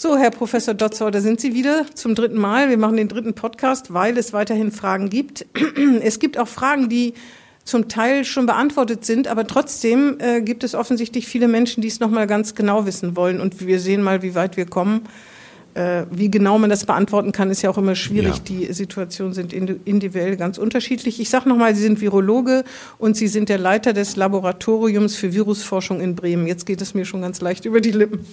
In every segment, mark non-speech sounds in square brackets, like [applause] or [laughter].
So, Herr Professor Dotzauer, da sind Sie wieder zum dritten Mal. Wir machen den dritten Podcast, weil es weiterhin Fragen gibt. [clears throat] Es gibt auch Fragen, die zum Teil schon beantwortet sind, aber trotzdem äh, gibt es offensichtlich viele Menschen, die es noch mal ganz genau wissen wollen. Und wir sehen mal, wie weit wir kommen. Äh, wie genau man das beantworten kann, ist ja auch immer schwierig. Ja. Die Situationen sind individuell ganz unterschiedlich. Ich sage nochmal, Sie sind Virologe und Sie sind der Leiter des Laboratoriums für Virusforschung in Bremen. Jetzt geht es mir schon ganz leicht über die Lippen.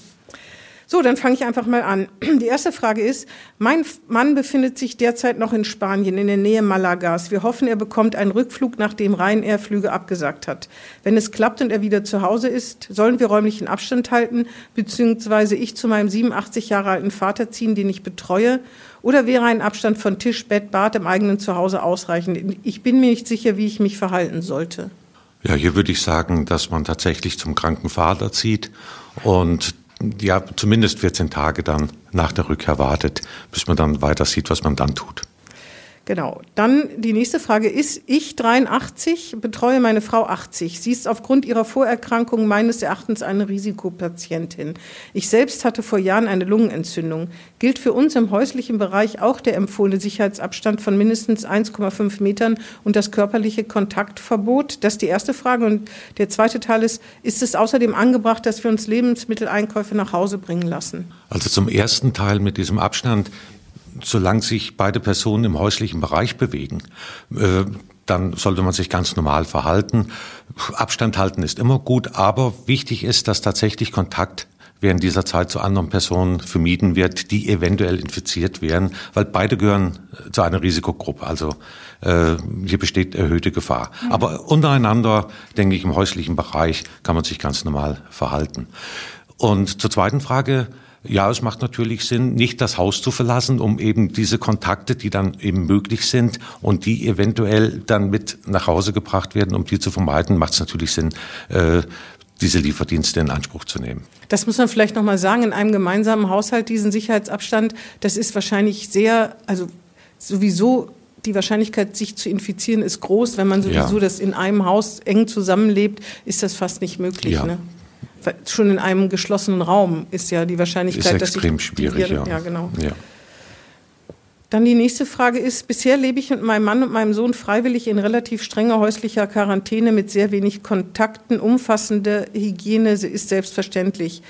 So, dann fange ich einfach mal an. [clears throat] Die erste Frage ist, mein Mann befindet sich derzeit noch in Spanien, in der Nähe Malagas. Wir hoffen, er bekommt einen Rückflug, nachdem Ryanair Flüge abgesagt hat. Wenn es klappt und er wieder zu Hause ist, sollen wir räumlichen Abstand halten, beziehungsweise ich zu meinem 87 Jahre alten Vater ziehen, den ich betreue? Oder wäre ein Abstand von Tisch, Bett, Bad im eigenen Zuhause ausreichend? Ich bin mir nicht sicher, wie ich mich verhalten sollte. Ja, hier würde ich sagen, dass man tatsächlich zum kranken Vater zieht und ja, zumindest 14 Tage dann nach der Rückkehr wartet, bis man dann weiter sieht, was man dann tut. Genau. Dann die nächste Frage ist, ich 83 betreue meine Frau 80. Sie ist aufgrund ihrer Vorerkrankung meines Erachtens eine Risikopatientin. Ich selbst hatte vor Jahren eine Lungenentzündung. Gilt für uns im häuslichen Bereich auch der empfohlene Sicherheitsabstand von mindestens 1,5 Metern und das körperliche Kontaktverbot? Das ist die erste Frage. Und der zweite Teil ist, ist es außerdem angebracht, dass wir uns Lebensmitteleinkäufe nach Hause bringen lassen? Also zum ersten Teil mit diesem Abstand solange sich beide Personen im häuslichen Bereich bewegen, äh, dann sollte man sich ganz normal verhalten. Abstand halten ist immer gut, aber wichtig ist, dass tatsächlich Kontakt während dieser Zeit zu anderen Personen vermieden wird, die eventuell infiziert werden, weil beide gehören äh, zu einer Risikogruppe. Also äh, hier besteht erhöhte Gefahr. Mhm. Aber untereinander, denke ich, im häuslichen Bereich kann man sich ganz normal verhalten. Und zur zweiten Frage, ja, es macht natürlich Sinn, nicht das Haus zu verlassen, um eben diese Kontakte, die dann eben möglich sind und die eventuell dann mit nach Hause gebracht werden, um die zu vermeiden, macht es natürlich Sinn, äh, diese Lieferdienste in Anspruch zu nehmen. Das muss man vielleicht noch mal sagen, in einem gemeinsamen Haushalt diesen Sicherheitsabstand, das ist wahrscheinlich sehr, also sowieso die Wahrscheinlichkeit, sich zu infizieren, ist groß. Wenn man sowieso ja. das in einem Haus eng zusammenlebt, ist das fast nicht möglich. Ja. Ne? Schon in einem geschlossenen Raum ist ja die Wahrscheinlichkeit, dass extrem schwierig, Viren, ja. ja, genau. Ja. Dann die nächste Frage ist, bisher lebe ich mit meinem Mann und meinem Sohn freiwillig in relativ strenger häuslicher Quarantäne mit sehr wenig Kontakten. Umfassende Hygiene ist selbstverständlich.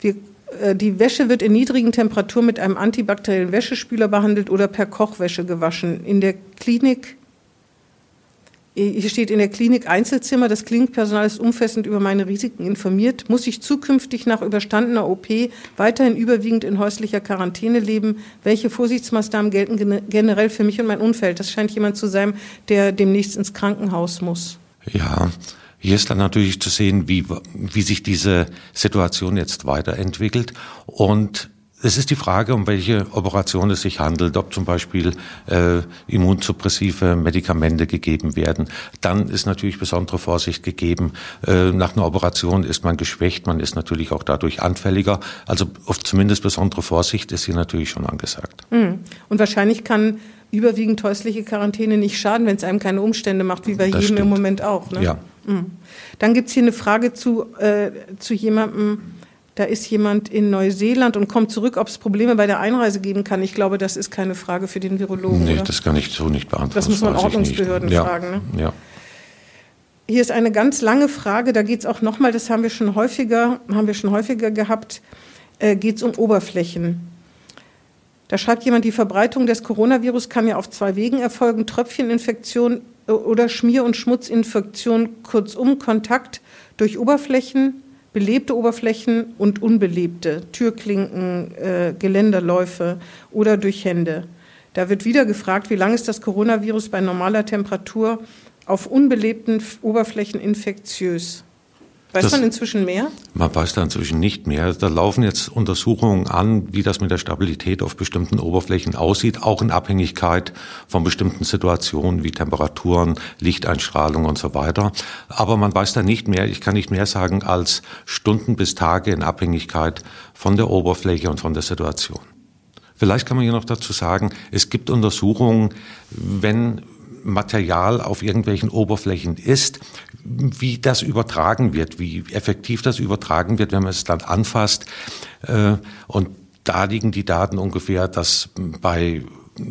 Wir, äh, die Wäsche wird in niedrigen Temperaturen mit einem antibakteriellen Wäschespüler behandelt oder per Kochwäsche gewaschen. In der Klinik hier steht in der Klinik Einzelzimmer, das Klinikpersonal ist umfassend über meine Risiken informiert. Muss ich zukünftig nach überstandener OP weiterhin überwiegend in häuslicher Quarantäne leben? Welche Vorsichtsmaßnahmen gelten generell für mich und mein Umfeld? Das scheint jemand zu sein, der demnächst ins Krankenhaus muss. Ja, hier ist dann natürlich zu sehen, wie, wie sich diese Situation jetzt weiterentwickelt und es ist die Frage, um welche Operation es sich handelt, ob zum Beispiel äh, immunsuppressive Medikamente gegeben werden. Dann ist natürlich besondere Vorsicht gegeben. Äh, nach einer Operation ist man geschwächt, man ist natürlich auch dadurch anfälliger. Also auf zumindest besondere Vorsicht ist hier natürlich schon angesagt. Mhm. Und wahrscheinlich kann überwiegend häusliche Quarantäne nicht schaden, wenn es einem keine Umstände macht, wie bei das jedem stimmt. im Moment auch. Ne? Ja. Mhm. Dann gibt's hier eine Frage zu, äh, zu jemandem, da ist jemand in Neuseeland und kommt zurück, ob es Probleme bei der Einreise geben kann. Ich glaube, das ist keine Frage für den Virologen. Nee, oder? das kann ich so nicht beantworten. Das muss man Ordnungsbehörden ja. fragen. Ne? Ja. Hier ist eine ganz lange Frage, da geht es auch nochmal, das haben wir schon häufiger, haben wir schon häufiger gehabt, äh, geht es um Oberflächen. Da schreibt jemand, die Verbreitung des Coronavirus kann ja auf zwei Wegen erfolgen, Tröpfcheninfektion äh, oder Schmier- und Schmutzinfektion, kurzum Kontakt durch Oberflächen, belebte Oberflächen und unbelebte, Türklinken, äh, Geländerläufe oder durch Hände. Da wird wieder gefragt, wie lange ist das Coronavirus bei normaler Temperatur auf unbelebten Oberflächen infektiös? Weiß das, man inzwischen mehr? Man weiß da inzwischen nicht mehr. Da laufen jetzt Untersuchungen an, wie das mit der Stabilität auf bestimmten Oberflächen aussieht, auch in Abhängigkeit von bestimmten Situationen wie Temperaturen, Lichteinstrahlung und so weiter. Aber man weiß da nicht mehr, ich kann nicht mehr sagen als Stunden bis Tage in Abhängigkeit von der Oberfläche und von der Situation. Vielleicht kann man hier noch dazu sagen, es gibt Untersuchungen, wenn Material auf irgendwelchen Oberflächen ist, wie das übertragen wird, wie effektiv das übertragen wird, wenn man es dann anfasst. Äh, und da liegen die Daten ungefähr, dass bei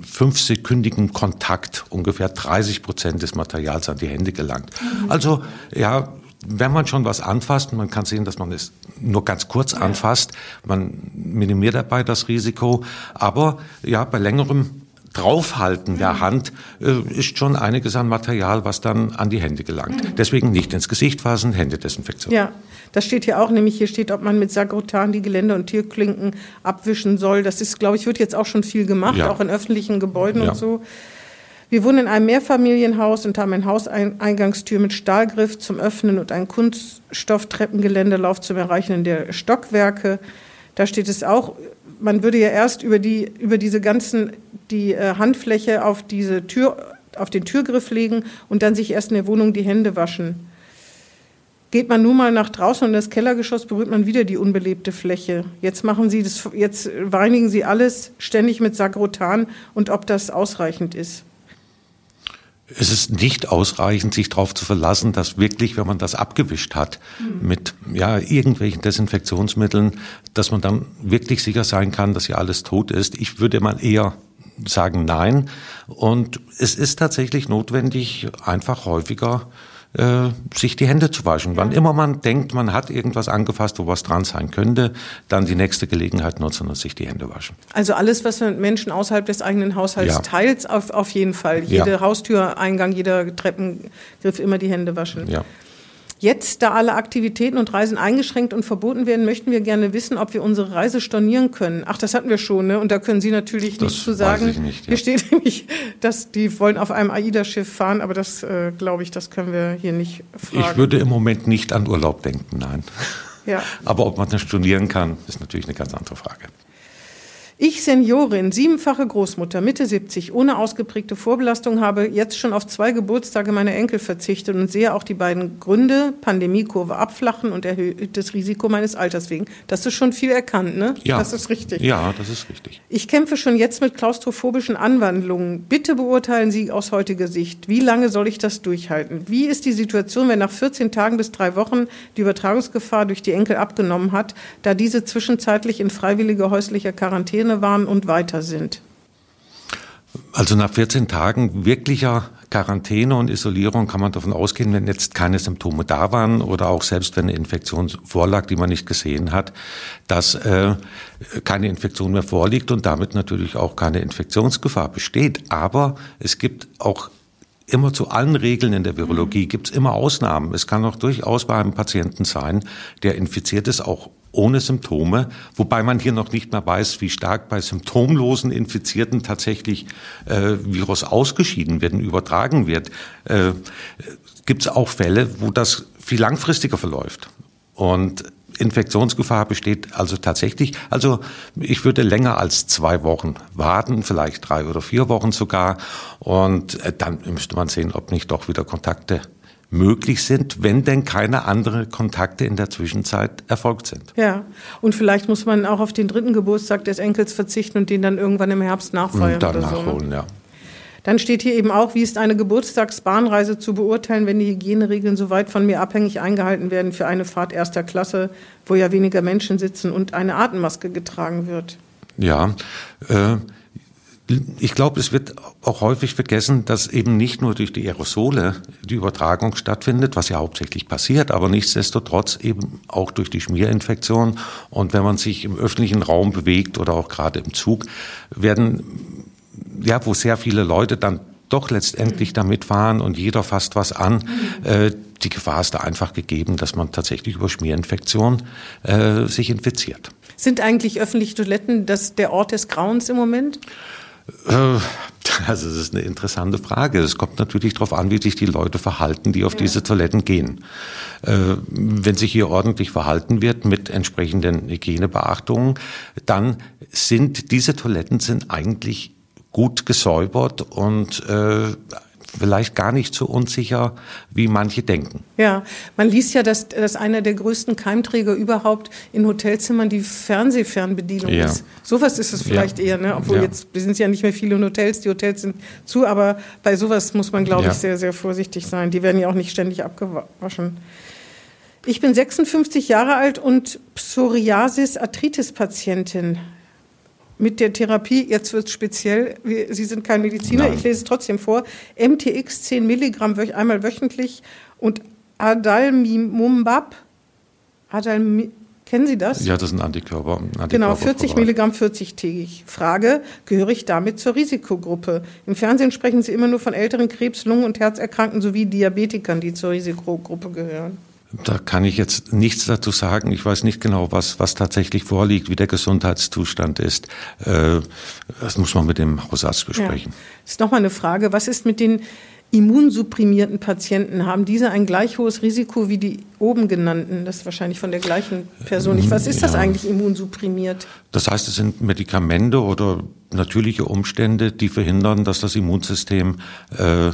fünfsekündigen Kontakt ungefähr 30 Prozent des Materials an die Hände gelangt. Mhm. Also ja, wenn man schon was anfasst, man kann sehen, dass man es nur ganz kurz anfasst, man minimiert dabei das Risiko, aber ja, bei längerem Draufhalten der mhm. Hand äh, ist schon einiges an Material, was dann an die Hände gelangt. Mhm. Deswegen nicht ins Gesicht fassen, Händedesinfektion. Ja, das steht hier auch, nämlich hier steht, ob man mit Sagrotan die Geländer und Tierklinken abwischen soll. Das ist, glaube ich, wird jetzt auch schon viel gemacht, ja. auch in öffentlichen Gebäuden ja. und so. Wir wohnen in einem Mehrfamilienhaus und haben eine Hauseingangstür mit Stahlgriff zum Öffnen und ein Kunststofftreppengeländerlauf zum Erreichen der Stockwerke. Da steht es auch, man würde ja erst über, die, über diese ganzen, die äh, Handfläche auf diese Tür, auf den Türgriff legen und dann sich erst in der Wohnung die Hände waschen. Geht man nun mal nach draußen und das Kellergeschoss berührt man wieder die unbelebte Fläche. Jetzt machen Sie das, jetzt reinigen Sie alles ständig mit Sagrotan und ob das ausreichend ist. Es ist nicht ausreichend, sich darauf zu verlassen, dass wirklich, wenn man das abgewischt hat mhm. mit ja, irgendwelchen Desinfektionsmitteln, dass man dann wirklich sicher sein kann, dass ja alles tot ist. Ich würde mal eher sagen nein. Und es ist tatsächlich notwendig, einfach häufiger äh, sich die Hände zu waschen. Wann immer man denkt, man hat irgendwas angefasst, wo was dran sein könnte, dann die nächste Gelegenheit nutzen und sich die Hände waschen. Also alles, was man mit Menschen außerhalb des eigenen Haushalts ja. teilt, auf, auf jeden Fall. Jede ja. Haustüreingang, jeder Treppengriff immer die Hände waschen. Ja. Jetzt, da alle Aktivitäten und Reisen eingeschränkt und verboten werden, möchten wir gerne wissen, ob wir unsere Reise stornieren können. Ach, das hatten wir schon, ne? Und da können Sie natürlich das nichts zu sagen. Weiß ich nicht, ja. Hier steht [laughs] nämlich, dass die wollen auf einem AIDA-Schiff fahren, aber das äh, glaube ich, das können wir hier nicht fragen. Ich würde im Moment nicht an Urlaub denken, nein. Ja. [laughs] Aber ob man das stornieren kann, ist natürlich eine ganz andere Frage. Ich, Seniorin, siebenfache Großmutter, Mitte 70, ohne ausgeprägte Vorbelastung, habe jetzt schon auf zwei Geburtstage meiner Enkel verzichtet und sehe auch die beiden Gründe, Pandemiekurve abflachen und erhöhtes Risiko meines Alters wegen. Das ist schon viel erkannt, ne? Ja. Das ist richtig. Ja, das ist richtig. Ich kämpfe schon jetzt mit klaustrophobischen Anwandlungen. Bitte beurteilen Sie aus heutiger Sicht, wie lange soll ich das durchhalten? Wie ist die Situation, wenn nach 14 Tagen bis drei Wochen die Übertragungsgefahr durch die Enkel abgenommen hat, da diese zwischenzeitlich in freiwilliger häuslicher Quarantäne Quarantäne waren und weiter sind? Also nach 14 Tagen wirklicher Quarantäne und Isolierung kann man davon ausgehen, wenn jetzt keine Symptome da waren oder auch selbst wenn eine Infektion vorlag, die man nicht gesehen hat, dass äh, keine Infektion mehr vorliegt und damit natürlich auch keine Infektionsgefahr besteht. Aber es gibt auch immer zu allen Regeln in der Virologie gibt es immer Ausnahmen. Es kann auch durchaus bei einem Patienten sein, der infiziert ist, auch ohne Symptome, wobei man hier noch nicht mehr weiß, wie stark bei symptomlosen Infizierten tatsächlich äh, Virus ausgeschieden werden, übertragen wird. Äh, Gibt es auch Fälle, wo das viel langfristiger verläuft. Und Infektionsgefahr besteht also tatsächlich. Also ich würde länger als zwei Wochen warten, vielleicht drei oder vier Wochen sogar. Und äh, dann müsste man sehen, ob nicht doch wieder Kontakte möglich sind, wenn denn keine anderen Kontakte in der Zwischenzeit erfolgt sind. Ja, und vielleicht muss man auch auf den dritten Geburtstag des Enkels verzichten und den dann irgendwann im Herbst nachfeiern. Und dann oder nachholen, so, ne? ja. Dann steht hier eben auch, wie ist eine Geburtstagsbahnreise zu beurteilen, wenn die Hygieneregeln so weit von mir abhängig eingehalten werden für eine Fahrt erster Klasse, wo ja weniger Menschen sitzen und eine Atemmaske getragen wird. Ja, äh, ich glaube, es wird auch häufig vergessen, dass eben nicht nur durch die Aerosole die Übertragung stattfindet, was ja hauptsächlich passiert, aber nichtsdestotrotz eben auch durch die Schmierinfektion. Und wenn man sich im öffentlichen Raum bewegt oder auch gerade im Zug, werden, ja, wo sehr viele Leute dann doch letztendlich damit fahren und jeder fasst was an. Äh, die Gefahr ist da einfach gegeben, dass man tatsächlich über Schmierinfektion äh, sich infiziert. Sind eigentlich öffentliche Toiletten das der Ort des Grauens im Moment? Äh, [laughs] also das ist eine interessante Frage. Es kommt natürlich darauf an, wie sich die Leute verhalten, die auf ja. diese Toiletten gehen. Äh, wenn sich hier ordentlich verhalten wird mit entsprechenden Hygienebeachtungen, dann sind diese Toiletten sind eigentlich gut gesäubert und äh, vielleicht gar nicht so unsicher, wie manche denken. Ja, man liest ja, dass, dass einer der größten Keimträger überhaupt in Hotelzimmern die Fernsehfernbedienung ja. ist. Sowas ist es vielleicht ja. eher, ne? obwohl ja. jetzt sind ja nicht mehr viele in Hotels, die Hotels sind zu, aber bei sowas muss man, glaube ich, sehr, sehr vorsichtig sein. Die werden ja auch nicht ständig abgewaschen. Ich bin 56 Jahre alt und Psoriasis-Arthritis-Patientin. Mit der Therapie, jetzt wird es speziell, Sie sind kein Mediziner, Nein. ich lese es trotzdem vor, MTX 10 Milligramm einmal wöchentlich und Adalmimumbab, Adalmi, kennen Sie das? Ja, das sind Antikörper. Antikörper genau, 40 Milligramm 40-tägig. Frage, gehöre ich damit zur Risikogruppe? Im Fernsehen sprechen Sie immer nur von älteren Krebs-, Lungen- und Herzerkrankten sowie Diabetikern, die zur Risikogruppe gehören. Da kann ich jetzt nichts dazu sagen. Ich weiß nicht genau, was, was tatsächlich vorliegt, wie der Gesundheitszustand ist. Äh, das muss man mit dem Hausarzt besprechen. Ja. Das ist nochmal eine Frage. Was ist mit den immunsupprimierten Patienten? Haben diese ein gleich hohes Risiko wie die oben genannten? Das ist wahrscheinlich von der gleichen Person. Nicht. Was ist ja. das eigentlich immunsupprimiert? Das heißt, es sind Medikamente oder natürliche Umstände, die verhindern, dass das Immunsystem äh,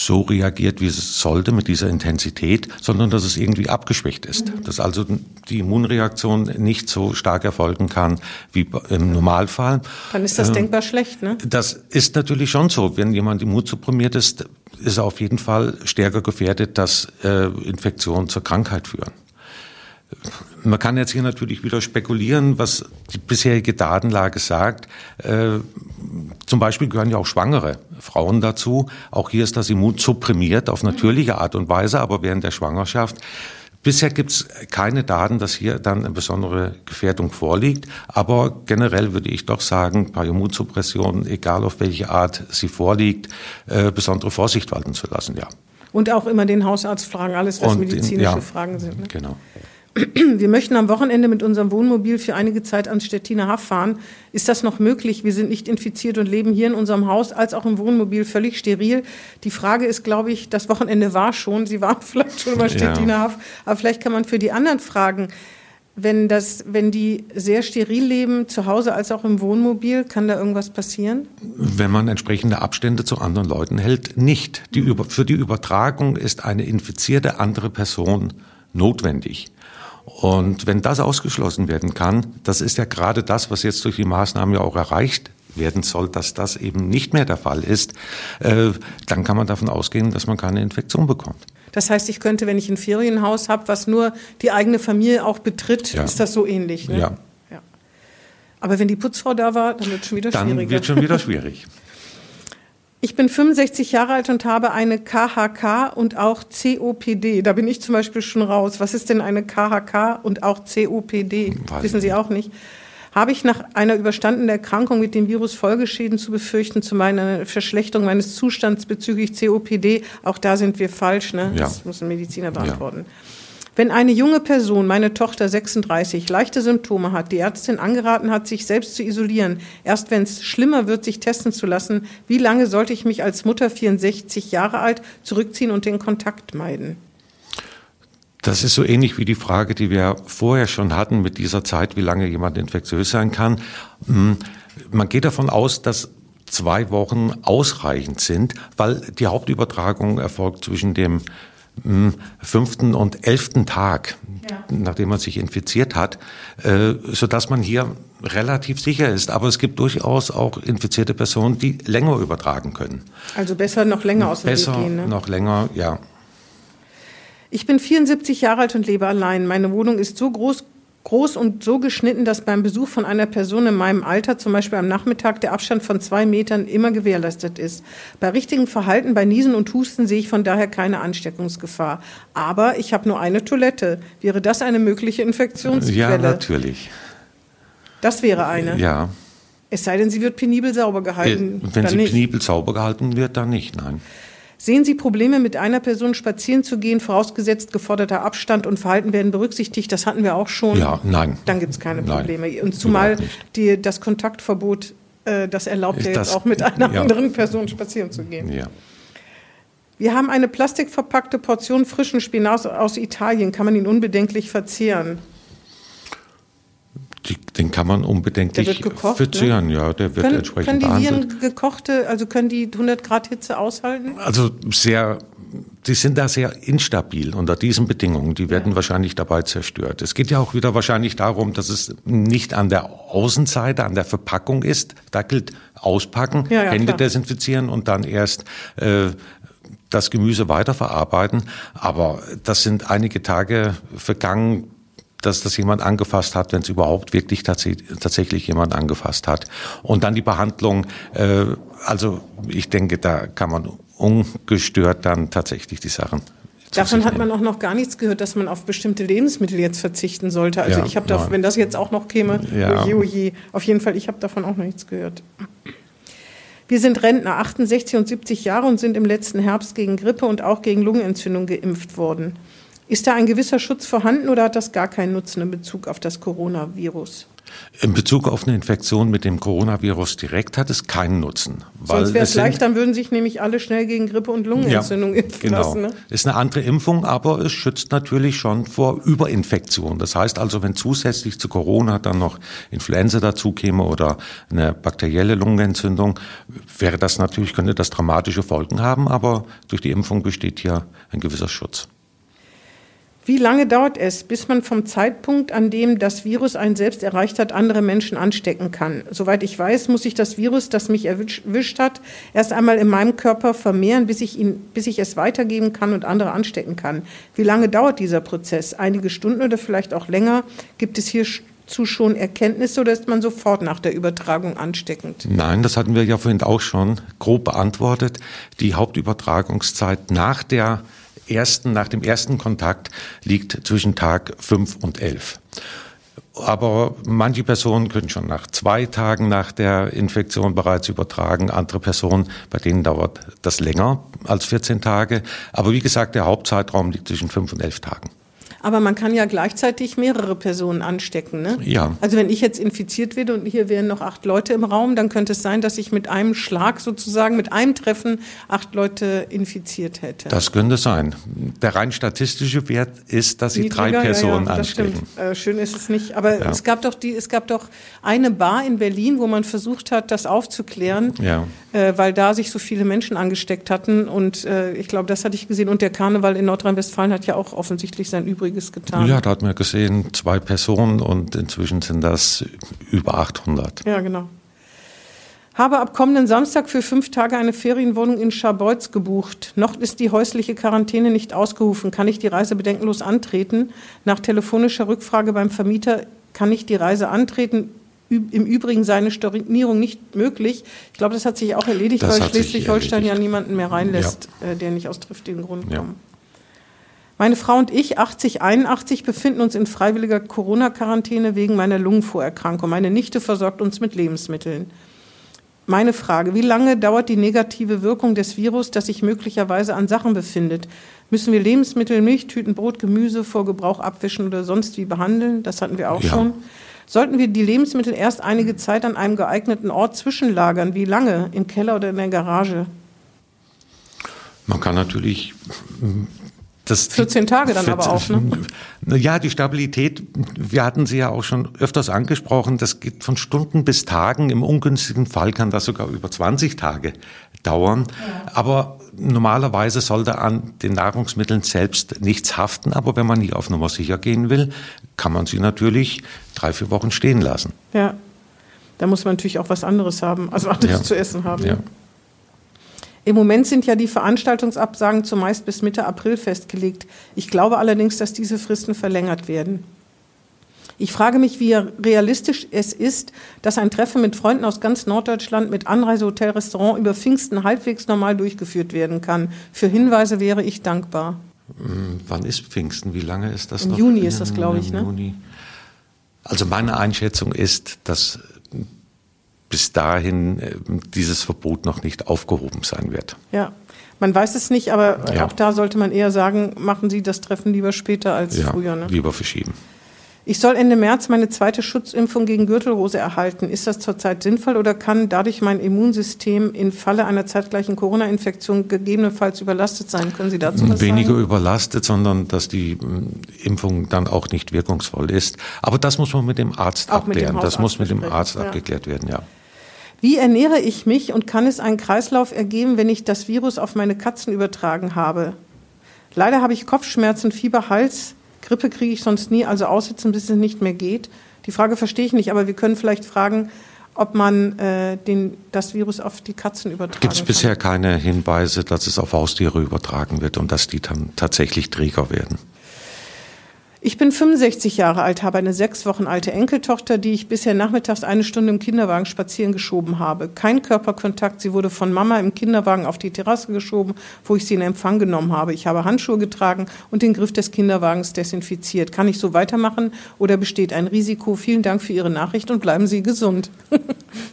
so reagiert, wie es sollte mit dieser Intensität, sondern dass es irgendwie abgeschwächt ist. Mhm. Dass also die Immunreaktion nicht so stark erfolgen kann wie im Normalfall. Dann ist das äh, denkbar schlecht, ne? Das ist natürlich schon so. Wenn jemand immunsupprimiert ist, ist er auf jeden Fall stärker gefährdet, dass äh, Infektionen zur Krankheit führen. Man kann jetzt hier natürlich wieder spekulieren, was die bisherige Datenlage sagt. Äh, zum Beispiel gehören ja auch schwangere Frauen dazu. Auch hier ist das Immun supprimiert auf natürliche Art und Weise, aber während der Schwangerschaft. Bisher gibt es keine Daten, dass hier dann eine besondere Gefährdung vorliegt. Aber generell würde ich doch sagen, bei Immunsuppression, egal auf welche Art sie vorliegt, äh, besondere Vorsicht walten zu lassen, ja. Und auch immer den Hausarzt fragen, alles was und medizinische in, ja, Fragen sind. Ne? Genau. Wir möchten am Wochenende mit unserem Wohnmobil für einige Zeit ans Stettiner Haff fahren. Ist das noch möglich? Wir sind nicht infiziert und leben hier in unserem Haus als auch im Wohnmobil völlig steril. Die Frage ist, glaube ich, das Wochenende war schon. Sie waren [laughs] vielleicht schon bei Stettiner ja. Haff. Aber vielleicht kann man für die anderen fragen, wenn, das, wenn die sehr steril leben, zu Hause als auch im Wohnmobil, kann da irgendwas passieren? Wenn man entsprechende Abstände zu anderen Leuten hält, nicht. Die, für die Übertragung ist eine infizierte andere Person notwendig. Und wenn das ausgeschlossen werden kann, das ist ja gerade das, was jetzt durch die Maßnahmen ja auch erreicht werden soll, dass das eben nicht mehr der Fall ist, äh, dann kann man davon ausgehen, dass man keine Infektion bekommt. Das heißt, ich könnte, wenn ich ein Ferienhaus habe, was nur die eigene Familie auch betritt, ja. ist das so ähnlich. Ne? Ja. ja. Aber wenn die Putzfrau da war, dann wird es schon wieder dann schwieriger. Dann wird schon wieder schwierig. [laughs] Ich bin 65 Jahre alt und habe eine KHK und auch COPD. Da bin ich zum Beispiel schon raus. Was ist denn eine KHK und auch COPD? Weiß Wissen Sie auch nicht. Habe ich nach einer überstandenen Erkrankung mit dem Virus Folgeschäden zu befürchten, zu meiner Verschlechterung meines Zustands bezüglich COPD? Auch da sind wir falsch, ne? Ja. Das muss ein Mediziner beantworten. Ja. Wenn eine junge Person, meine Tochter 36, leichte Symptome hat, die Ärztin angeraten hat, sich selbst zu isolieren, erst wenn es schlimmer wird, sich testen zu lassen, wie lange sollte ich mich als Mutter 64 Jahre alt zurückziehen und den Kontakt meiden? Das ist so ähnlich wie die Frage, die wir vorher schon hatten mit dieser Zeit, wie lange jemand infektiös sein kann. Hm, man geht davon aus, dass zwei Wochen ausreichend sind, weil die Hauptübertragung erfolgt zwischen dem fünften und elften Tag, ja. nachdem man sich infiziert hat, äh, so dass man hier relativ sicher ist. Aber es gibt durchaus auch infizierte Personen, die länger übertragen können. Also besser noch länger aus dem besser Weg gehen. Ne? noch länger, ja. Ich bin 74 Jahre alt und lebe allein. Meine Wohnung ist so groß groß und so geschnitten, dass beim Besuch von einer Person in meinem Alter, zum Beispiel am Nachmittag, der Abstand von zwei Metern immer gewährleistet ist. Bei richtigem Verhalten, bei Niesen und Husten sehe ich von daher keine Ansteckungsgefahr. Aber ich habe nur eine Toilette. Wäre das eine mögliche Infektionsquelle? Ja, natürlich. Das wäre eine. Ja. Es sei denn, sie wird penibel sauber gehalten. Äh, wenn sie nicht. penibel sauber gehalten wird, dann nicht, nein. Sehen Sie Probleme, mit einer Person spazieren zu gehen, vorausgesetzt geforderter Abstand und Verhalten werden berücksichtigt? Das hatten wir auch schon. Ja, nein. Dann gibt es keine Probleme. Nein, und zumal die, das Kontaktverbot, äh, das erlaubt ja jetzt auch mit einer ja. anderen Person spazieren zu gehen. Ja. Wir haben eine plastikverpackte Portion frischen Spinat aus Italien. Kann man ihn unbedenklich verzehren? Den kann man unbedenklich gekocht, verzehren, ne? ja, der wird können, entsprechend Können die behandelt. Viren gekochte, also können die 100 Grad Hitze aushalten? Also sehr, die sind da sehr instabil unter diesen Bedingungen. Die werden ja. wahrscheinlich dabei zerstört. Es geht ja auch wieder wahrscheinlich darum, dass es nicht an der Außenseite, an der Verpackung ist. Da gilt auspacken, ja, ja, Hände klar. desinfizieren und dann erst äh, das Gemüse weiterverarbeiten. Aber das sind einige Tage vergangen, dass das jemand angefasst hat, wenn es überhaupt wirklich tats tatsächlich jemand angefasst hat. Und dann die Behandlung, äh, also ich denke, da kann man ungestört dann tatsächlich die Sachen Davon hat man auch noch gar nichts gehört, dass man auf bestimmte Lebensmittel jetzt verzichten sollte. Also ja, ich habe da, wenn das jetzt auch noch käme, ja. oje, oje, auf jeden Fall, ich habe davon auch noch nichts gehört. Wir sind Rentner, 68 und 70 Jahre und sind im letzten Herbst gegen Grippe und auch gegen Lungenentzündung geimpft worden. Ist da ein gewisser Schutz vorhanden oder hat das gar keinen Nutzen in Bezug auf das Coronavirus? In Bezug auf eine Infektion mit dem Coronavirus direkt hat es keinen Nutzen. Sonst wäre es leicht, dann würden sich nämlich alle schnell gegen Grippe und Lungenentzündung ja, impfen genau. lassen. Ne? Ist eine andere Impfung, aber es schützt natürlich schon vor Überinfektion. Das heißt also, wenn zusätzlich zu Corona dann noch Influenza dazu käme oder eine bakterielle Lungenentzündung, wäre das natürlich, könnte das dramatische Folgen haben, aber durch die Impfung besteht hier ein gewisser Schutz. Wie lange dauert es, bis man vom Zeitpunkt, an dem das Virus einen selbst erreicht hat, andere Menschen anstecken kann? Soweit ich weiß, muss sich das Virus, das mich erwischt hat, erst einmal in meinem Körper vermehren, bis ich, ihn, bis ich es weitergeben kann und andere anstecken kann. Wie lange dauert dieser Prozess? Einige Stunden oder vielleicht auch länger? Gibt es hierzu schon Erkenntnisse oder ist man sofort nach der Übertragung ansteckend? Nein, das hatten wir ja vorhin auch schon grob beantwortet. Die Hauptübertragungszeit nach der ersten, nach dem ersten Kontakt liegt zwischen Tag fünf und elf. Aber manche Personen können schon nach zwei Tagen nach der Infektion bereits übertragen. Andere Personen, bei denen dauert das länger als 14 Tage. Aber wie gesagt, der Hauptzeitraum liegt zwischen fünf und elf Tagen. Aber man kann ja gleichzeitig mehrere Personen anstecken. Ne? Ja. Also wenn ich jetzt infiziert werde und hier wären noch acht Leute im Raum, dann könnte es sein, dass ich mit einem Schlag sozusagen, mit einem Treffen acht Leute infiziert hätte. Das könnte sein. Der rein statistische Wert ist, dass Sie Niedriger, drei Personen ja, ja, anstecken. Äh, schön ist es nicht. Aber ja. es gab doch die, es gab doch eine Bar in Berlin, wo man versucht hat, das aufzuklären, ja. äh, weil da sich so viele Menschen angesteckt hatten. Und äh, ich glaube, das hatte ich gesehen. Und der Karneval in Nordrhein-Westfalen hat ja auch offensichtlich sein Übriges Übriges getan. Ja, da hat man gesehen, zwei Personen und inzwischen sind das über 800. Ja, genau. Habe ab kommenden Samstag für fünf Tage eine Ferienwohnung in Scharbeutz gebucht. Noch ist die häusliche Quarantäne nicht ausgerufen. Kann ich die Reise bedenkenlos antreten? Nach telefonischer Rückfrage beim Vermieter kann ich die Reise antreten. Im Übrigen seine Stornierung nicht möglich. Ich glaube, das hat sich auch erledigt, das weil Schleswig-Holstein ja niemanden mehr reinlässt, ja. Äh, der nicht aus triftigen Gründen ja. kommt. Meine Frau und ich, 80, 81, befinden uns in freiwilliger Corona-Quarantäne wegen meiner Lungenvorerkrankung. Meine Nichte versorgt uns mit Lebensmitteln. Meine Frage, wie lange dauert die negative Wirkung des Virus, das sich möglicherweise an Sachen befindet? Müssen wir Lebensmittel, Milchtüten, Brot, Gemüse vor Gebrauch abwischen oder sonst wie behandeln? Das hatten wir auch ja. schon. Sollten wir die Lebensmittel erst einige Zeit an einem geeigneten Ort zwischenlagern? Wie lange? Im Keller oder in der Garage? Man kann natürlich das, 14 Tage dann aber auch, ne? Ja, die Stabilität, wir hatten sie ja auch schon öfters angesprochen, das geht von Stunden bis Tagen. Im ungünstigen Fall kann das sogar über 20 Tage dauern. Ja. Aber normalerweise sollte an den Nahrungsmitteln selbst nichts haften. Aber wenn man hier auf Nummer sicher gehen will, kann man sie natürlich drei, vier Wochen stehen lassen. Ja, da muss man natürlich auch was anderes haben, also anderes ja. zu essen haben. Ja. Im Moment sind ja die Veranstaltungsabsagen zumeist bis Mitte April festgelegt. Ich glaube allerdings, dass diese Fristen verlängert werden. Ich frage mich, wie realistisch es ist, dass ein Treffen mit Freunden aus ganz Norddeutschland mit Anreise, Hotel, Restaurant über Pfingsten halbwegs normal durchgeführt werden kann. Für Hinweise wäre ich dankbar. Hm, wann ist Pfingsten? Wie lange ist das Im noch? Juni ist das, glaube ich. Ne? Juni. Also meine Einschätzung ist, dass bis dahin äh, dieses Verbot noch nicht aufgehoben sein wird. Ja, man weiß es nicht, aber ja. auch da sollte man eher sagen, machen Sie das Treffen lieber später als ja, früher. Ne? Lieber verschieben. Ich soll Ende März meine zweite Schutzimpfung gegen Gürtelrose erhalten. Ist das zurzeit sinnvoll oder kann dadurch mein Immunsystem im Falle einer zeitgleichen Corona-Infektion gegebenenfalls überlastet sein? Können Sie dazu was Weniger sagen? überlastet, sondern dass die Impfung dann auch nicht wirkungsvoll ist. Aber das muss man mit dem Arzt auch abklären. Dem das muss mit dem Arzt ja. abgeklärt werden, ja. Wie ernähre ich mich und kann es einen Kreislauf ergeben, wenn ich das Virus auf meine Katzen übertragen habe? Leider habe ich Kopfschmerzen, Fieber, Hals. Grippe kriege ich sonst nie, also aussitzen, bis es nicht mehr geht. Die Frage verstehe ich nicht, aber wir können vielleicht fragen, ob man äh, den, das Virus auf die Katzen übertragen Gibt es bisher keine Hinweise, dass es auf Haustiere übertragen wird und dass die dann tatsächlich Träger werden? Ich bin 65 Jahre alt, habe eine sechs Wochen alte Enkeltochter, die ich bisher nachmittags eine Stunde im Kinderwagen spazieren geschoben habe. Kein Körperkontakt, sie wurde von Mama im Kinderwagen auf die Terrasse geschoben, wo ich sie in Empfang genommen habe. Ich habe Handschuhe getragen und den Griff des Kinderwagens desinfiziert. Kann ich so weitermachen oder besteht ein Risiko? Vielen Dank für Ihre Nachricht und bleiben Sie gesund. [laughs]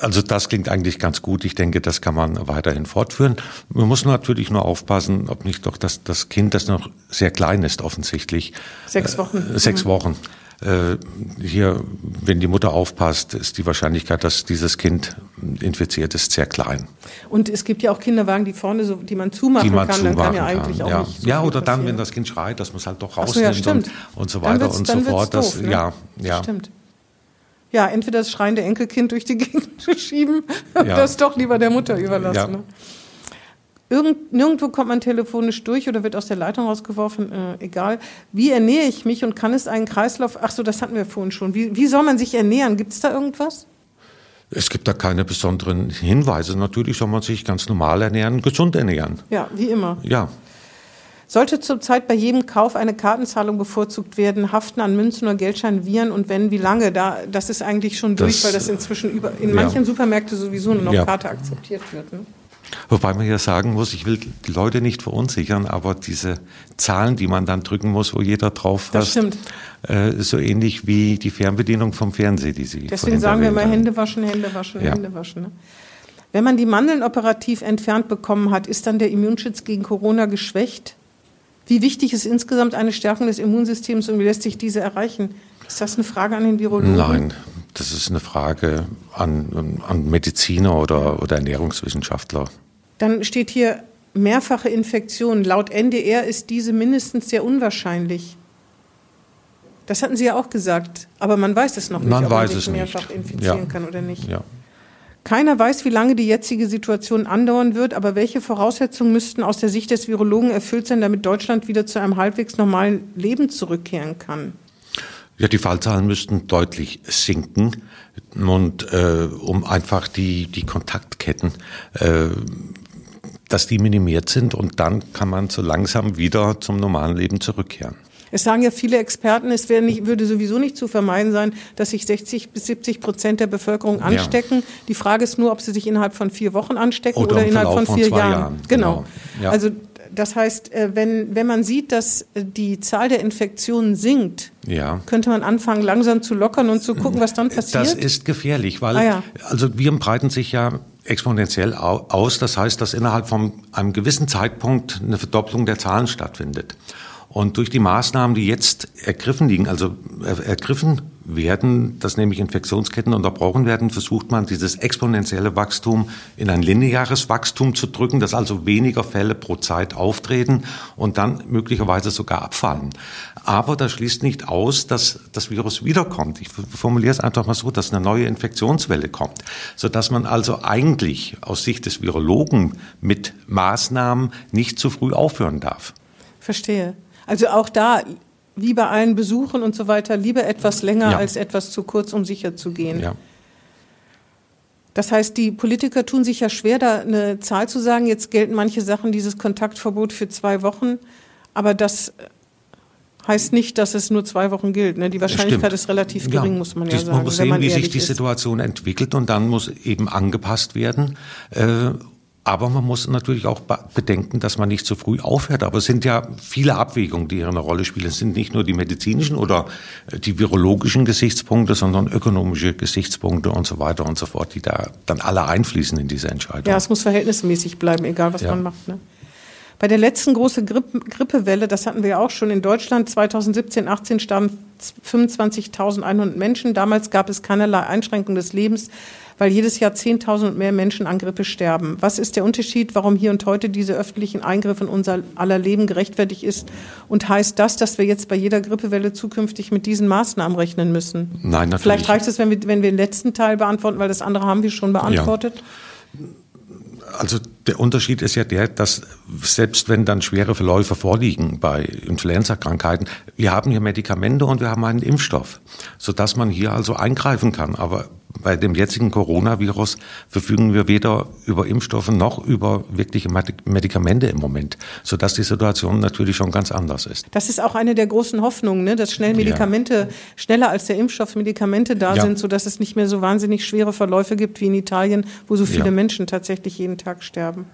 Also das klingt eigentlich ganz gut. Ich denke, das kann man weiterhin fortführen. Man muss natürlich nur aufpassen, ob nicht doch das, das Kind, das noch sehr klein ist, offensichtlich. Sechs Wochen. Äh, sechs mhm. Wochen. Äh, hier, wenn die Mutter aufpasst, ist die Wahrscheinlichkeit, dass dieses Kind infiziert ist, sehr klein. Und es gibt ja auch Kinderwagen, die vorne so, die man zumachen die man kann, zumachen dann kann ja eigentlich kann. auch ja. nicht so Ja, oder passieren. dann, wenn das Kind schreit, dass man es halt doch Ach so, ja, rausnimmt und, und so weiter und so fort. Doof, ne? ja, ja. Stimmt ja, entweder das schreiende Enkelkind durch die [laughs] Gegend zu schieben ja. oder das doch lieber der Mutter überlassen. Ja. Ne? Irgend, nirgendwo kommt man telefonisch durch oder wird aus der Leitung rausgeworfen, äh, egal. Wie ernähre ich mich und kann es einen Kreislauf, ach so, das hatten wir vorhin schon. Wie, wie soll man sich ernähren? Gibt es da irgendwas? Es gibt da keine besonderen Hinweise. Natürlich soll man sich ganz normal ernähren, gesund ernähren. Ja, wie immer. Ja. Sollte zurzeit bei jedem Kauf eine Kartenzahlung bevorzugt werden, haften an Münzen oder Geldscheinen Viren und wenn, wie lange? Da, das ist eigentlich schon durch, das, weil das inzwischen über, in ja. manchen Supermärkten sowieso nur noch ja. Karte akzeptiert wird. Ne? Wobei man ja sagen muss, ich will die Leute nicht verunsichern, aber diese Zahlen, die man dann drücken muss, wo jeder drauf das fasst, äh, so ähnlich wie die Fernbedienung vom Fernsehen, die Sie Deswegen sagen wir mal Hände waschen, Hände waschen, ja. Hände waschen. Ne? Wenn man die Mandeln operativ entfernt bekommen hat, ist dann der Immunschutz gegen Corona geschwächt? Wie wichtig ist insgesamt eine Stärkung des Immunsystems und wie lässt sich diese erreichen? Ist das eine Frage an den Virologen? Nein, das ist eine Frage an, an Mediziner oder, oder Ernährungswissenschaftler. Dann steht hier mehrfache Infektion. Laut NDR ist diese mindestens sehr unwahrscheinlich. Das hatten Sie ja auch gesagt, aber man weiß es noch nicht, man ob man sich mehrfach nicht. infizieren ja. kann oder nicht. Ja. Keiner weiß, wie lange die jetzige Situation andauern wird, aber welche Voraussetzungen müssten aus der Sicht des Virologen erfüllt sein, damit Deutschland wieder zu einem halbwegs normalen Leben zurückkehren kann? Ja, die Fallzahlen müssten deutlich sinken und äh, um einfach die die Kontaktketten äh, dass die minimiert sind und dann kann man so langsam wieder zum normalen Leben zurückkehren. Es sagen ja viele Experten, es nicht, würde sowieso nicht zu vermeiden sein, dass sich 60 bis 70 Prozent der Bevölkerung anstecken. Ja. Die Frage ist nur, ob sie sich innerhalb von vier Wochen anstecken oder, oder innerhalb von vier von Jahren. Jahren. Genau. genau. Ja. Also das heißt, äh, wenn, wenn man sieht, dass äh, die Zahl der Infektionen sinkt, ja. könnte man anfangen, langsam zu lockern und zu gucken, was dann passiert? Das ist gefährlich, weil ah, ja. also Viren breiten sich ja exponentiell aus. Das heißt, dass innerhalb von einem gewissen Zeitpunkt eine Verdopplung der Zahlen stattfindet. Und durch die Maßnahmen, die jetzt ergriffen liegen, also ergriffen werden, dass nämlich Infektionsketten unterbrochen werden, versucht man dieses exponentielle Wachstum in ein lineares Wachstum zu drücken, dass also weniger Fälle pro Zeit auftreten und dann möglicherweise sogar abfallen. Aber das schließt nicht aus, dass das Virus wiederkommt. Ich formuliere es einfach mal so, dass eine neue Infektionswelle kommt, sodass man also eigentlich aus Sicht des Virologen mit Maßnahmen nicht zu früh aufhören darf. Verstehe. Also auch da, wie bei allen Besuchen und so weiter, lieber etwas länger ja. als etwas zu kurz, um sicher zu gehen. Ja. Das heißt, die Politiker tun sich ja schwer, da eine Zahl zu sagen. Jetzt gelten manche Sachen, dieses Kontaktverbot für zwei Wochen. Aber das heißt nicht, dass es nur zwei Wochen gilt. Ne? Die Wahrscheinlichkeit Stimmt. ist relativ gering, ja. muss man ja sagen. Man muss sehen, wie sich die ist. Situation entwickelt und dann muss eben angepasst werden. Äh, aber man muss natürlich auch bedenken, dass man nicht zu früh aufhört. Aber es sind ja viele Abwägungen, die hier eine Rolle spielen. Es sind nicht nur die medizinischen oder äh, die virologischen Gesichtspunkte, sondern ökonomische Gesichtspunkte und so weiter und so fort, die da dann alle einfließen in diese Entscheidung. Ja, es muss verhältnismäßig bleiben, egal was ja. man macht. Ne? Bei der letzten großen Grippe, Grippewelle, das hatten wir ja auch schon in Deutschland, 2017, 18 starben 25.100 Menschen. Damals gab es keinerlei Einschränkung des Lebens weil jedes Jahr 10.000 und mehr Menschen an Grippe sterben. Was ist der Unterschied, warum hier und heute diese öffentlichen Eingriffe in unser aller Leben gerechtfertigt ist? Und heißt das, dass wir jetzt bei jeder Grippewelle zukünftig mit diesen Maßnahmen rechnen müssen? Nein, natürlich. Vielleicht reicht es, wenn wir, wenn wir den letzten Teil beantworten, weil das andere haben wir schon beantwortet. Ja. Also der Unterschied ist ja der, dass selbst wenn dann schwere Verläufe vorliegen bei Influenza-Krankheiten, wir haben hier Medikamente und wir haben einen Impfstoff, sodass man hier also eingreifen kann. Aber bei dem jetzigen Coronavirus verfügen wir weder über Impfstoffe noch über wirkliche Medikamente im Moment, sodass die Situation natürlich schon ganz anders ist. Das ist auch eine der großen Hoffnungen, ne? dass schnell Medikamente, ja. schneller als der Impfstoff Medikamente da ja. sind, sodass es nicht mehr so wahnsinnig schwere Verläufe gibt wie in Italien, wo so viele ja. Menschen tatsächlich jeden Tag sterben.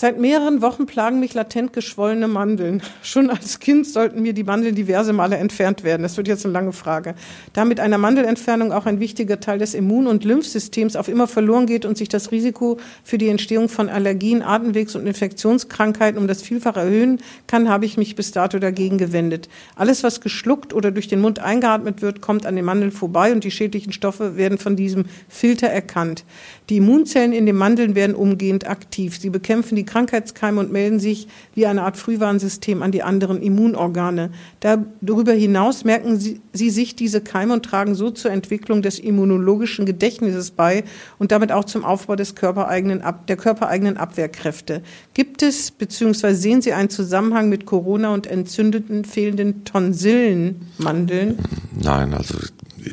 Seit mehreren Wochen plagen mich latent geschwollene Mandeln. Schon als Kind sollten mir die Mandeln diverse Male entfernt werden. Das wird jetzt eine lange Frage. Da mit einer Mandelentfernung auch ein wichtiger Teil des Immun- und Lymphsystems auf immer verloren geht und sich das Risiko für die Entstehung von Allergien, Atemwegs- und Infektionskrankheiten um das Vielfache erhöhen kann, habe ich mich bis dato dagegen gewendet. Alles, was geschluckt oder durch den Mund eingeatmet wird, kommt an den Mandeln vorbei und die schädlichen Stoffe werden von diesem Filter erkannt. Die Immunzellen in den Mandeln werden umgehend aktiv. Sie bekämpfen die Krankheitskeime und melden sich wie eine Art Frühwarnsystem an die anderen Immunorgane. Darüber hinaus merken sie, sie sich diese Keime und tragen so zur Entwicklung des immunologischen Gedächtnisses bei und damit auch zum Aufbau des körpereigenen, der körpereigenen Abwehrkräfte. Gibt es bzw. sehen Sie einen Zusammenhang mit Corona und entzündeten fehlenden Tonsillenmandeln? Nein, also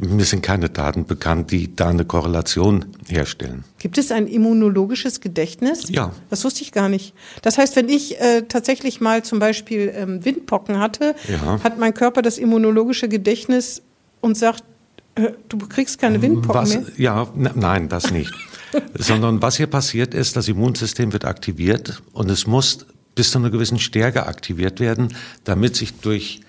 mir sind keine Daten bekannt, die da eine Korrelation herstellen. Gibt es ein immunologisches Gedächtnis? Ja. Das wusste ich gar nicht. Das heißt, wenn ich äh, tatsächlich mal zum Beispiel ähm, Windpocken hatte, ja. hat mein Körper das immunologische Gedächtnis und sagt, äh, du kriegst keine Windpocken was, mehr? Ja, nein, das nicht. [laughs] Sondern was hier passiert ist, das Immunsystem wird aktiviert und es muss bis zu einer gewissen Stärke aktiviert werden, damit sich durch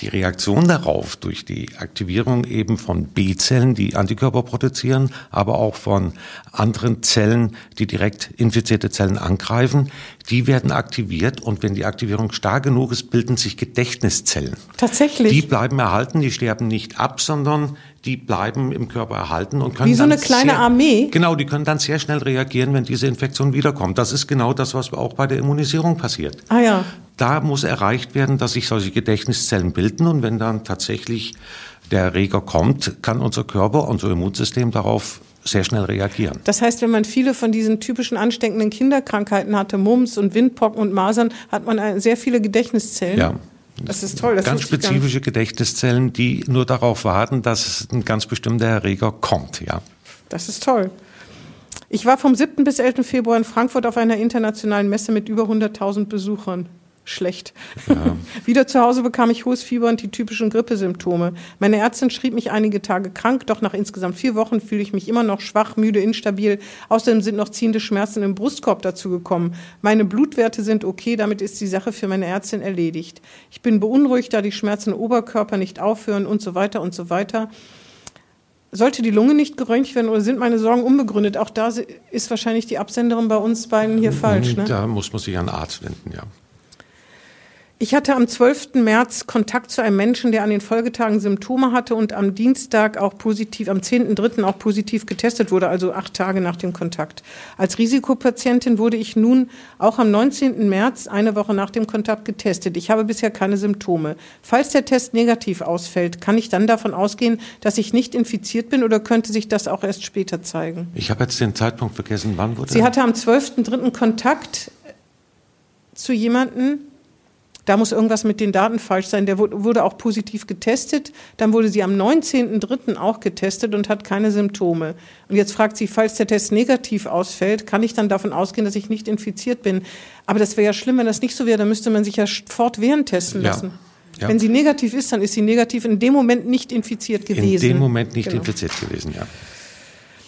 die Reaktion darauf durch die Aktivierung eben von B-Zellen, die Antikörper produzieren, aber auch von anderen Zellen, die direkt infizierte Zellen angreifen, die werden aktiviert und wenn die Aktivierung stark genug ist, bilden sich Gedächtniszellen. Tatsächlich. Die bleiben erhalten, die sterben nicht ab, sondern die bleiben im Körper erhalten und können wie so eine kleine sehr, Armee. Genau, die können dann sehr schnell reagieren, wenn diese Infektion wiederkommt. Das ist genau das, was auch bei der Immunisierung passiert. Ah ja. Da muss erreicht werden, dass sich solche Gedächtniszellen bilden und wenn dann tatsächlich der Erreger kommt, kann unser Körper, unser Immunsystem darauf sehr schnell reagieren. Das heißt, wenn man viele von diesen typischen ansteckenden Kinderkrankheiten hatte, Mumps und Windpocken und Masern, hat man sehr viele Gedächtniszellen. Ja. Das ist toll. Das ganz spezifische Gedächtniszellen, die nur darauf warten, dass ein ganz bestimmter Erreger kommt. Ja. Das ist toll. Ich war vom 7. bis 11. Februar in Frankfurt auf einer internationalen Messe mit über 100.000 Besuchern schlecht. Ja. [laughs] Wieder zu Hause bekam ich hohes Fieber und die typischen Grippesymptome. Meine Ärztin schrieb mich einige Tage krank, doch nach insgesamt vier Wochen fühle ich mich immer noch schwach, müde, instabil. Außerdem sind noch ziehende Schmerzen im Brustkorb dazugekommen. Meine Blutwerte sind okay, damit ist die Sache für meine Ärztin erledigt. Ich bin beunruhigt, da die Schmerzen im Oberkörper nicht aufhören und so weiter und so weiter. Sollte die Lunge nicht geröntgt werden oder sind meine Sorgen unbegründet? Auch da ist wahrscheinlich die Absenderin bei uns beiden hier falsch. Ne? Da muss man sich an einen Arzt wenden, ja. Ich hatte am 12. März Kontakt zu einem Menschen, der an den Folgetagen Symptome hatte und am Dienstag auch positiv, am 10.3. auch positiv getestet wurde, also acht Tage nach dem Kontakt. Als Risikopatientin wurde ich nun auch am 19. März, eine Woche nach dem Kontakt, getestet. Ich habe bisher keine Symptome. Falls der Test negativ ausfällt, kann ich dann davon ausgehen, dass ich nicht infiziert bin oder könnte sich das auch erst später zeigen? Ich habe jetzt den Zeitpunkt vergessen. Wann wurde Sie hatte am 12.3. Kontakt zu jemandem, da muss irgendwas mit den Daten falsch sein. Der wurde auch positiv getestet. Dann wurde sie am 19.03. auch getestet und hat keine Symptome. Und jetzt fragt sie, falls der Test negativ ausfällt, kann ich dann davon ausgehen, dass ich nicht infiziert bin? Aber das wäre ja schlimm, wenn das nicht so wäre. Dann müsste man sich ja fortwährend testen lassen. Ja. Ja. Wenn sie negativ ist, dann ist sie negativ in dem Moment nicht infiziert gewesen. In dem Moment nicht genau. infiziert gewesen, ja.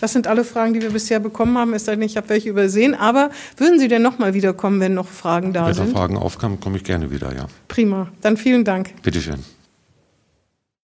Das sind alle Fragen, die wir bisher bekommen haben. Es sei denn, ich habe welche übersehen. Aber würden Sie denn nochmal wiederkommen, wenn noch Fragen da wenn sind? Wenn noch Fragen aufkommen, komme ich gerne wieder, ja. Prima. Dann vielen Dank. Bitteschön.